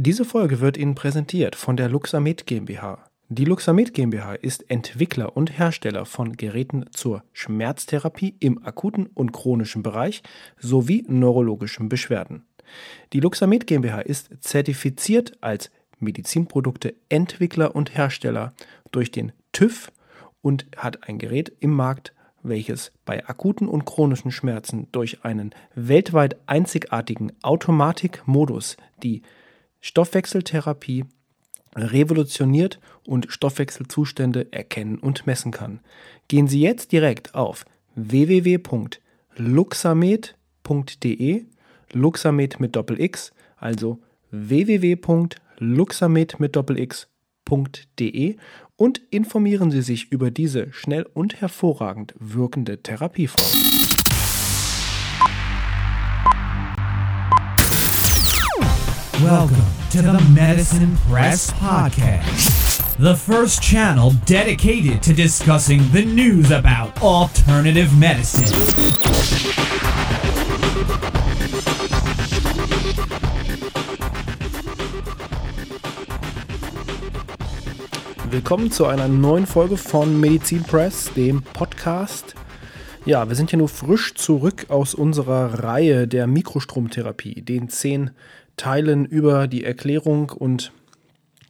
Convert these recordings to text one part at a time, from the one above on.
Diese Folge wird Ihnen präsentiert von der Luxamed GmbH. Die Luxamed GmbH ist Entwickler und Hersteller von Geräten zur Schmerztherapie im akuten und chronischen Bereich sowie neurologischen Beschwerden. Die Luxamed GmbH ist zertifiziert als Medizinprodukte Entwickler und Hersteller durch den TÜV und hat ein Gerät im Markt, welches bei akuten und chronischen Schmerzen durch einen weltweit einzigartigen Automatikmodus die Stoffwechseltherapie revolutioniert und Stoffwechselzustände erkennen und messen kann. Gehen Sie jetzt direkt auf www.luxamed.de, Luxamed mit Doppel X, also www.luxamed mit Doppel X.de und informieren Sie sich über diese schnell und hervorragend wirkende Therapieform. Welcome to the Medicine Press Podcast, the first channel dedicated to discussing the news about alternative medicine. Willkommen zu einer neuen Folge von Medizin Press, dem Podcast. Ja, wir sind ja nur frisch zurück aus unserer Reihe der Mikrostromtherapie, den zehn Teilen über die Erklärung und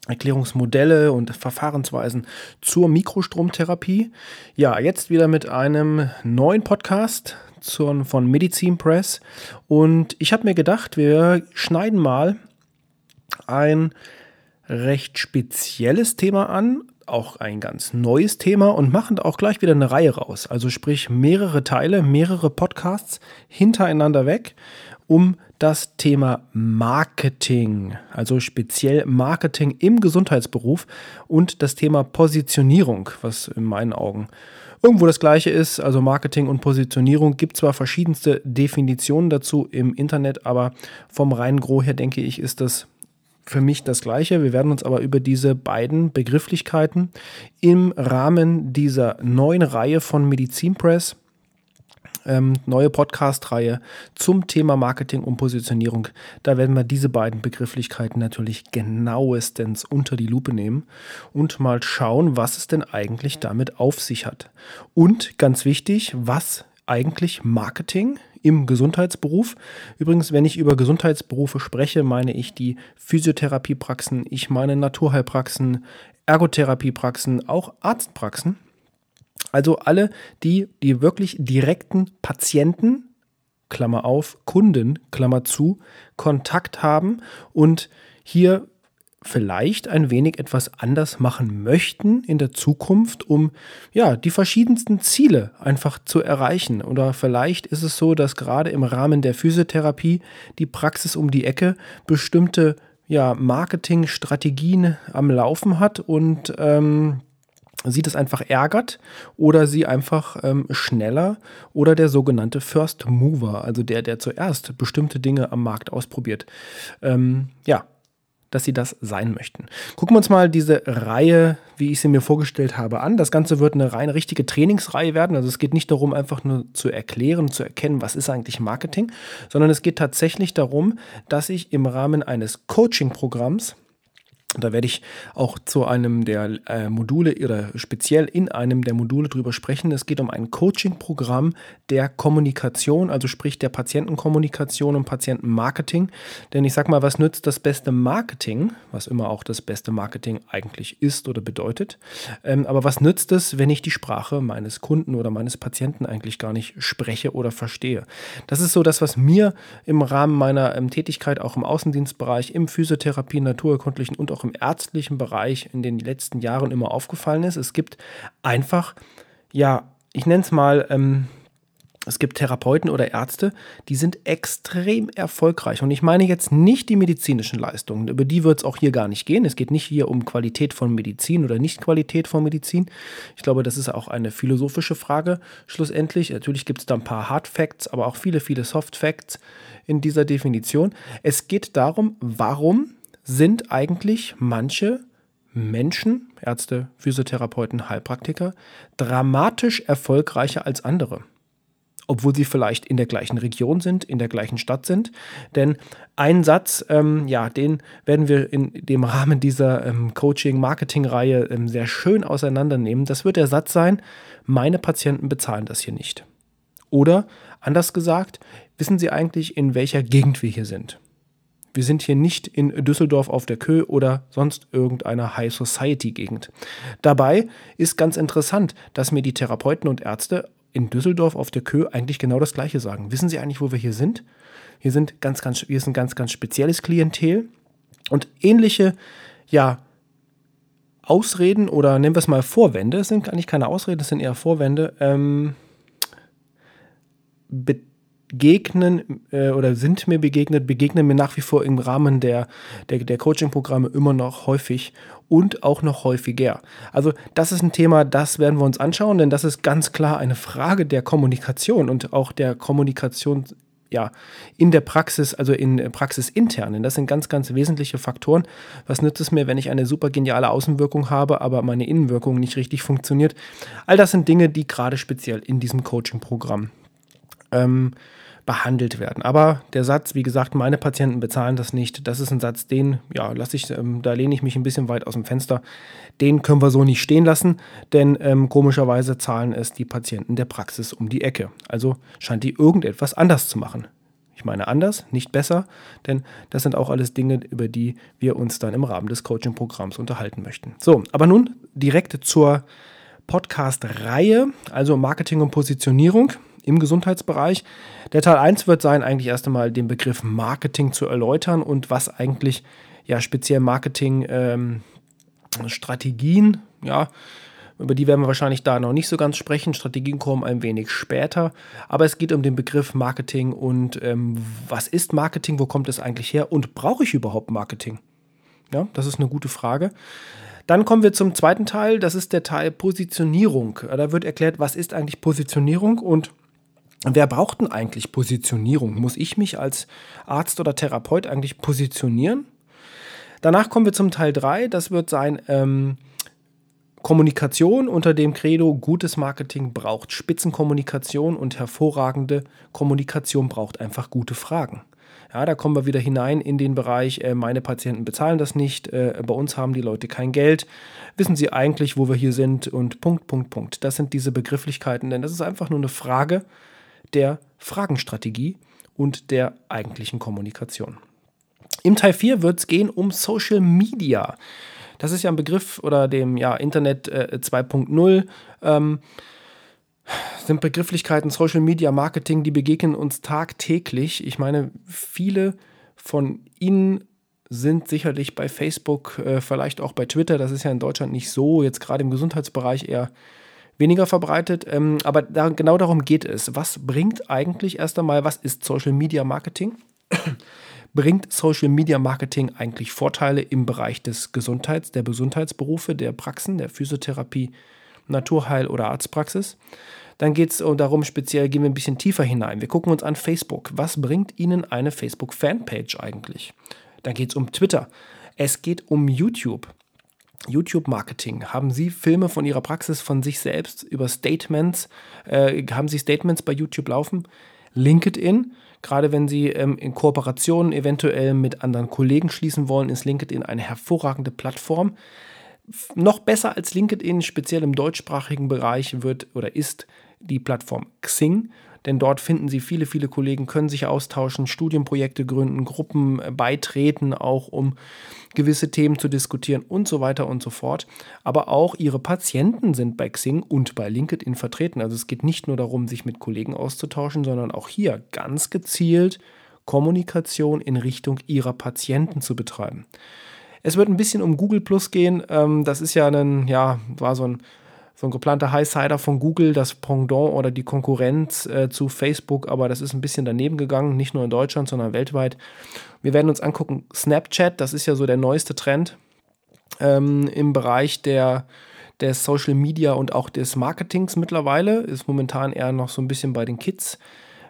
Erklärungsmodelle und Verfahrensweisen zur Mikrostromtherapie. Ja, jetzt wieder mit einem neuen Podcast von Medizin Press. Und ich habe mir gedacht, wir schneiden mal ein recht spezielles Thema an, auch ein ganz neues Thema und machen da auch gleich wieder eine Reihe raus. Also sprich mehrere Teile, mehrere Podcasts hintereinander weg, um das Thema Marketing, also speziell Marketing im Gesundheitsberuf und das Thema Positionierung, was in meinen Augen irgendwo das gleiche ist. Also Marketing und Positionierung gibt zwar verschiedenste Definitionen dazu im Internet, aber vom reinen Gros her denke ich, ist das für mich das Gleiche. Wir werden uns aber über diese beiden Begrifflichkeiten im Rahmen dieser neuen Reihe von Medizin Press ähm, neue Podcast-Reihe zum Thema Marketing und Positionierung. Da werden wir diese beiden Begrifflichkeiten natürlich genauestens unter die Lupe nehmen und mal schauen, was es denn eigentlich damit auf sich hat. Und ganz wichtig, was eigentlich Marketing im Gesundheitsberuf. Übrigens, wenn ich über Gesundheitsberufe spreche, meine ich die Physiotherapiepraxen, ich meine Naturheilpraxen, Ergotherapiepraxen, auch Arztpraxen. Also alle, die die wirklich direkten Patienten, Klammer auf, Kunden, Klammer zu, Kontakt haben und hier vielleicht ein wenig etwas anders machen möchten in der Zukunft, um ja, die verschiedensten Ziele einfach zu erreichen. Oder vielleicht ist es so, dass gerade im Rahmen der Physiotherapie die Praxis um die Ecke bestimmte ja, Marketingstrategien am Laufen hat und ähm, sie das einfach ärgert oder sie einfach ähm, schneller oder der sogenannte First Mover, also der, der zuerst bestimmte Dinge am Markt ausprobiert, ähm, ja, dass sie das sein möchten. Gucken wir uns mal diese Reihe, wie ich sie mir vorgestellt habe, an. Das Ganze wird eine reine richtige Trainingsreihe werden. Also es geht nicht darum, einfach nur zu erklären, zu erkennen, was ist eigentlich Marketing, sondern es geht tatsächlich darum, dass ich im Rahmen eines Coaching-Programms da werde ich auch zu einem der äh, Module oder speziell in einem der Module drüber sprechen. Es geht um ein Coaching-Programm der Kommunikation, also sprich der Patientenkommunikation und Patientenmarketing. Denn ich sage mal, was nützt das beste Marketing, was immer auch das beste Marketing eigentlich ist oder bedeutet. Ähm, aber was nützt es, wenn ich die Sprache meines Kunden oder meines Patienten eigentlich gar nicht spreche oder verstehe? Das ist so das, was mir im Rahmen meiner ähm, Tätigkeit auch im Außendienstbereich, im Physiotherapie, naturerkundlichen und auch auch im ärztlichen Bereich in den letzten Jahren immer aufgefallen ist. Es gibt einfach, ja, ich nenne es mal, ähm, es gibt Therapeuten oder Ärzte, die sind extrem erfolgreich. Und ich meine jetzt nicht die medizinischen Leistungen. Über die wird es auch hier gar nicht gehen. Es geht nicht hier um Qualität von Medizin oder Nicht-Qualität von Medizin. Ich glaube, das ist auch eine philosophische Frage schlussendlich. Natürlich gibt es da ein paar Hard Facts, aber auch viele, viele Soft Facts in dieser Definition. Es geht darum, warum sind eigentlich manche Menschen, Ärzte, Physiotherapeuten, Heilpraktiker, dramatisch erfolgreicher als andere. obwohl sie vielleicht in der gleichen Region sind, in der gleichen Stadt sind. Denn ein Satz, ähm, ja, den werden wir in dem Rahmen dieser ähm, Coaching-Marketing-Reihe ähm, sehr schön auseinandernehmen. Das wird der Satz sein, meine Patienten bezahlen das hier nicht. Oder anders gesagt, wissen Sie eigentlich, in welcher Gegend wir hier sind? Wir sind hier nicht in Düsseldorf auf der Kö oder sonst irgendeiner High Society Gegend. Dabei ist ganz interessant, dass mir die Therapeuten und Ärzte in Düsseldorf auf der Kö eigentlich genau das Gleiche sagen. Wissen Sie eigentlich, wo wir hier sind? Wir sind ganz, ganz, wir sind ganz, ganz spezielles Klientel und ähnliche, ja, Ausreden oder nennen wir es mal Vorwände, es sind eigentlich keine Ausreden, es sind eher Vorwände, ähm, begegnen äh, oder sind mir begegnet, begegnen mir nach wie vor im Rahmen der, der, der Coaching-Programme immer noch häufig und auch noch häufiger. Also das ist ein Thema, das werden wir uns anschauen, denn das ist ganz klar eine Frage der Kommunikation und auch der Kommunikation ja, in der Praxis, also in praxisinternen. Das sind ganz, ganz wesentliche Faktoren. Was nützt es mir, wenn ich eine super geniale Außenwirkung habe, aber meine Innenwirkung nicht richtig funktioniert? All das sind Dinge, die gerade speziell in diesem Coaching-Programm ähm, behandelt werden. Aber der Satz, wie gesagt, meine Patienten bezahlen das nicht, das ist ein Satz, den, ja, lasse ich, ähm, da lehne ich mich ein bisschen weit aus dem Fenster. Den können wir so nicht stehen lassen, denn ähm, komischerweise zahlen es die Patienten der Praxis um die Ecke. Also scheint die irgendetwas anders zu machen. Ich meine anders, nicht besser, denn das sind auch alles Dinge, über die wir uns dann im Rahmen des Coaching-Programms unterhalten möchten. So, aber nun direkt zur Podcast-Reihe, also Marketing und Positionierung im Gesundheitsbereich. Der Teil 1 wird sein, eigentlich erst einmal den Begriff Marketing zu erläutern und was eigentlich ja speziell Marketing-Strategien, ähm, ja, über die werden wir wahrscheinlich da noch nicht so ganz sprechen. Strategien kommen ein wenig später. Aber es geht um den Begriff Marketing und ähm, was ist Marketing, wo kommt es eigentlich her und brauche ich überhaupt Marketing? Ja, das ist eine gute Frage. Dann kommen wir zum zweiten Teil, das ist der Teil Positionierung. Da wird erklärt, was ist eigentlich Positionierung und Wer braucht denn eigentlich Positionierung? Muss ich mich als Arzt oder Therapeut eigentlich positionieren? Danach kommen wir zum Teil 3. Das wird sein ähm, Kommunikation unter dem Credo, gutes Marketing braucht Spitzenkommunikation und hervorragende Kommunikation braucht einfach gute Fragen. Ja, da kommen wir wieder hinein in den Bereich, äh, meine Patienten bezahlen das nicht, äh, bei uns haben die Leute kein Geld. Wissen Sie eigentlich, wo wir hier sind? Und Punkt, Punkt, Punkt. Das sind diese Begrifflichkeiten, denn das ist einfach nur eine Frage der Fragenstrategie und der eigentlichen Kommunikation. Im Teil 4 wird es gehen um Social Media. Das ist ja ein Begriff oder dem ja, Internet äh, 2.0. Ähm, sind Begrifflichkeiten Social Media Marketing, die begegnen uns tagtäglich. Ich meine, viele von Ihnen sind sicherlich bei Facebook, äh, vielleicht auch bei Twitter. Das ist ja in Deutschland nicht so, jetzt gerade im Gesundheitsbereich eher weniger verbreitet. Ähm, aber da, genau darum geht es. Was bringt eigentlich erst einmal, was ist Social Media Marketing? bringt Social Media Marketing eigentlich Vorteile im Bereich des Gesundheits, der Gesundheitsberufe, der Praxen, der Physiotherapie, Naturheil- oder Arztpraxis? Dann geht es darum, speziell gehen wir ein bisschen tiefer hinein. Wir gucken uns an Facebook. Was bringt Ihnen eine Facebook-Fanpage eigentlich? Dann geht es um Twitter. Es geht um YouTube. YouTube-Marketing? Haben Sie Filme von Ihrer Praxis von sich selbst über Statements? Äh, haben Sie Statements bei YouTube laufen? LinkedIn, gerade wenn Sie ähm, in Kooperationen eventuell mit anderen Kollegen schließen wollen, ist LinkedIn eine hervorragende Plattform. Noch besser als LinkedIn, speziell im deutschsprachigen Bereich, wird oder ist die Plattform Xing denn dort finden Sie viele, viele Kollegen, können sich austauschen, Studienprojekte gründen, Gruppen äh, beitreten, auch um gewisse Themen zu diskutieren und so weiter und so fort. Aber auch Ihre Patienten sind bei Xing und bei LinkedIn vertreten. Also es geht nicht nur darum, sich mit Kollegen auszutauschen, sondern auch hier ganz gezielt Kommunikation in Richtung Ihrer Patienten zu betreiben. Es wird ein bisschen um Google Plus gehen. Ähm, das ist ja ein, ja, war so ein so ein geplanter Highsider von Google, das Pendant oder die Konkurrenz äh, zu Facebook, aber das ist ein bisschen daneben gegangen, nicht nur in Deutschland, sondern weltweit. Wir werden uns angucken, Snapchat, das ist ja so der neueste Trend ähm, im Bereich der, der Social Media und auch des Marketings mittlerweile, ist momentan eher noch so ein bisschen bei den Kids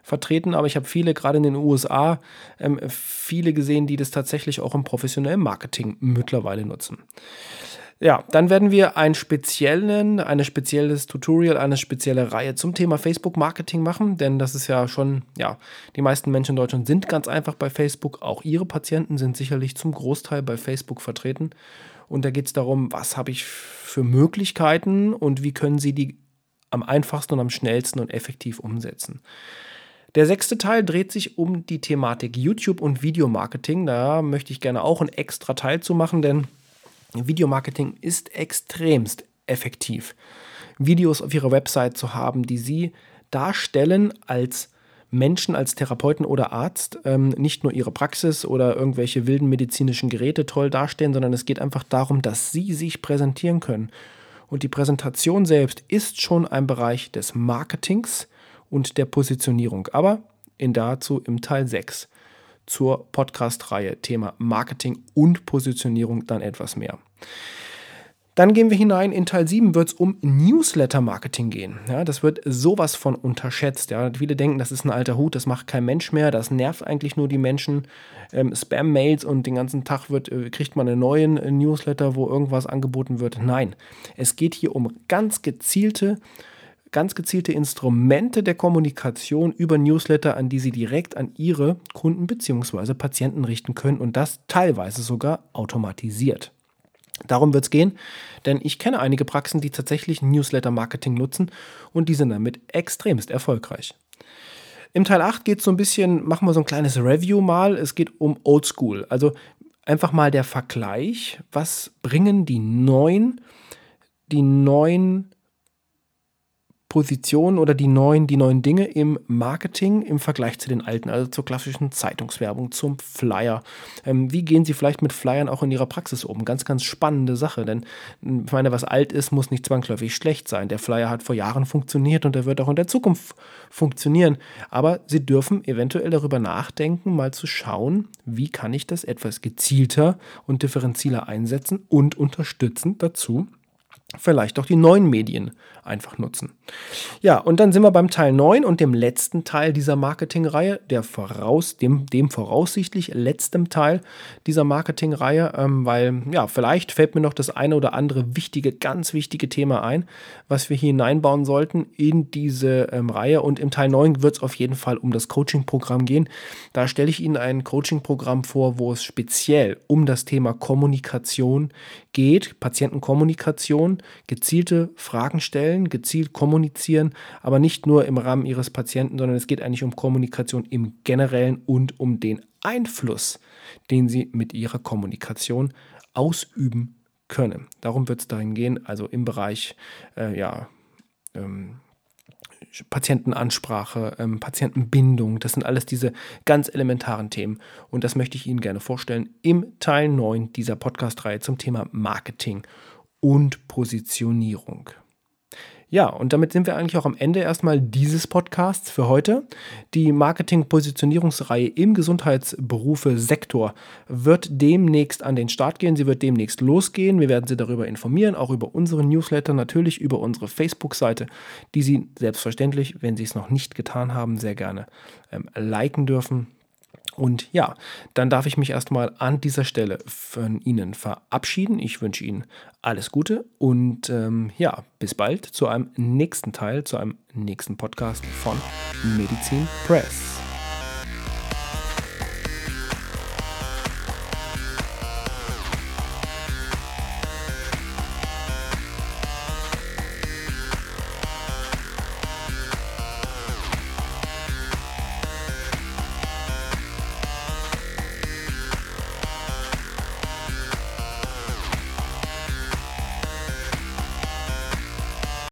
vertreten, aber ich habe viele, gerade in den USA, ähm, viele gesehen, die das tatsächlich auch im professionellen Marketing mittlerweile nutzen. Ja, dann werden wir einen speziellen, ein spezielles Tutorial, eine spezielle Reihe zum Thema Facebook-Marketing machen, denn das ist ja schon, ja, die meisten Menschen in Deutschland sind ganz einfach bei Facebook. Auch ihre Patienten sind sicherlich zum Großteil bei Facebook vertreten. Und da geht es darum, was habe ich für Möglichkeiten und wie können Sie die am einfachsten und am schnellsten und effektiv umsetzen. Der sechste Teil dreht sich um die Thematik YouTube und Videomarketing. Da möchte ich gerne auch einen extra Teil zu machen, denn Videomarketing ist extremst effektiv. Videos auf ihrer Website zu haben, die sie darstellen als Menschen, als Therapeuten oder Arzt, ähm, nicht nur ihre Praxis oder irgendwelche wilden medizinischen Geräte toll dastehen, sondern es geht einfach darum, dass sie sich präsentieren können. Und die Präsentation selbst ist schon ein Bereich des Marketings und der Positionierung. Aber in dazu im Teil 6 zur Podcast-Reihe Thema Marketing und Positionierung dann etwas mehr. Dann gehen wir hinein. In Teil 7 wird es um Newsletter-Marketing gehen. Ja, das wird sowas von unterschätzt. Ja. Viele denken, das ist ein alter Hut, das macht kein Mensch mehr, das nervt eigentlich nur die Menschen. Ähm, Spam-Mails und den ganzen Tag wird, äh, kriegt man einen neuen äh, Newsletter, wo irgendwas angeboten wird. Nein, es geht hier um ganz gezielte ganz gezielte Instrumente der Kommunikation über Newsletter, an die Sie direkt an Ihre Kunden bzw. Patienten richten können und das teilweise sogar automatisiert. Darum wird es gehen, denn ich kenne einige Praxen, die tatsächlich Newsletter-Marketing nutzen und die sind damit extremst erfolgreich. Im Teil 8 geht es so ein bisschen, machen wir so ein kleines Review mal. Es geht um Oldschool. Also einfach mal der Vergleich. Was bringen die neuen, die neuen Positionen oder die neuen, die neuen Dinge im Marketing im Vergleich zu den alten, also zur klassischen Zeitungswerbung, zum Flyer. Ähm, wie gehen Sie vielleicht mit Flyern auch in Ihrer Praxis um? Ganz, ganz spannende Sache, denn ich meine, was alt ist, muss nicht zwangsläufig schlecht sein. Der Flyer hat vor Jahren funktioniert und er wird auch in der Zukunft funktionieren. Aber Sie dürfen eventuell darüber nachdenken, mal zu schauen, wie kann ich das etwas gezielter und differenzieller einsetzen und unterstützen dazu, vielleicht auch die neuen Medien einfach nutzen. Ja, und dann sind wir beim Teil 9 und dem letzten Teil dieser Marketingreihe, der voraus, dem, dem voraussichtlich letzten Teil dieser Marketingreihe, ähm, weil ja, vielleicht fällt mir noch das eine oder andere wichtige, ganz wichtige Thema ein, was wir hier hineinbauen sollten in diese ähm, Reihe. Und im Teil 9 wird es auf jeden Fall um das Coaching-Programm gehen. Da stelle ich Ihnen ein Coaching-Programm vor, wo es speziell um das Thema Kommunikation geht, Patientenkommunikation, gezielte Fragen stellen, gezielt kommunizieren, aber nicht nur im Rahmen Ihres Patienten, sondern es geht eigentlich um Kommunikation im generellen und um den Einfluss, den Sie mit Ihrer Kommunikation ausüben können. Darum wird es dahin gehen, also im Bereich äh, ja, ähm, Patientenansprache, ähm, Patientenbindung, das sind alles diese ganz elementaren Themen. Und das möchte ich Ihnen gerne vorstellen im Teil 9 dieser Podcast-Reihe zum Thema Marketing und Positionierung. Ja, und damit sind wir eigentlich auch am Ende erstmal dieses Podcasts für heute. Die Marketing-Positionierungsreihe im Gesundheitsberufe-Sektor wird demnächst an den Start gehen. Sie wird demnächst losgehen. Wir werden Sie darüber informieren, auch über unsere Newsletter, natürlich über unsere Facebook-Seite, die Sie selbstverständlich, wenn Sie es noch nicht getan haben, sehr gerne ähm, liken dürfen. Und ja, dann darf ich mich erstmal an dieser Stelle von Ihnen verabschieden. Ich wünsche Ihnen alles Gute und ähm, ja, bis bald zu einem nächsten Teil, zu einem nächsten Podcast von Medizin Press.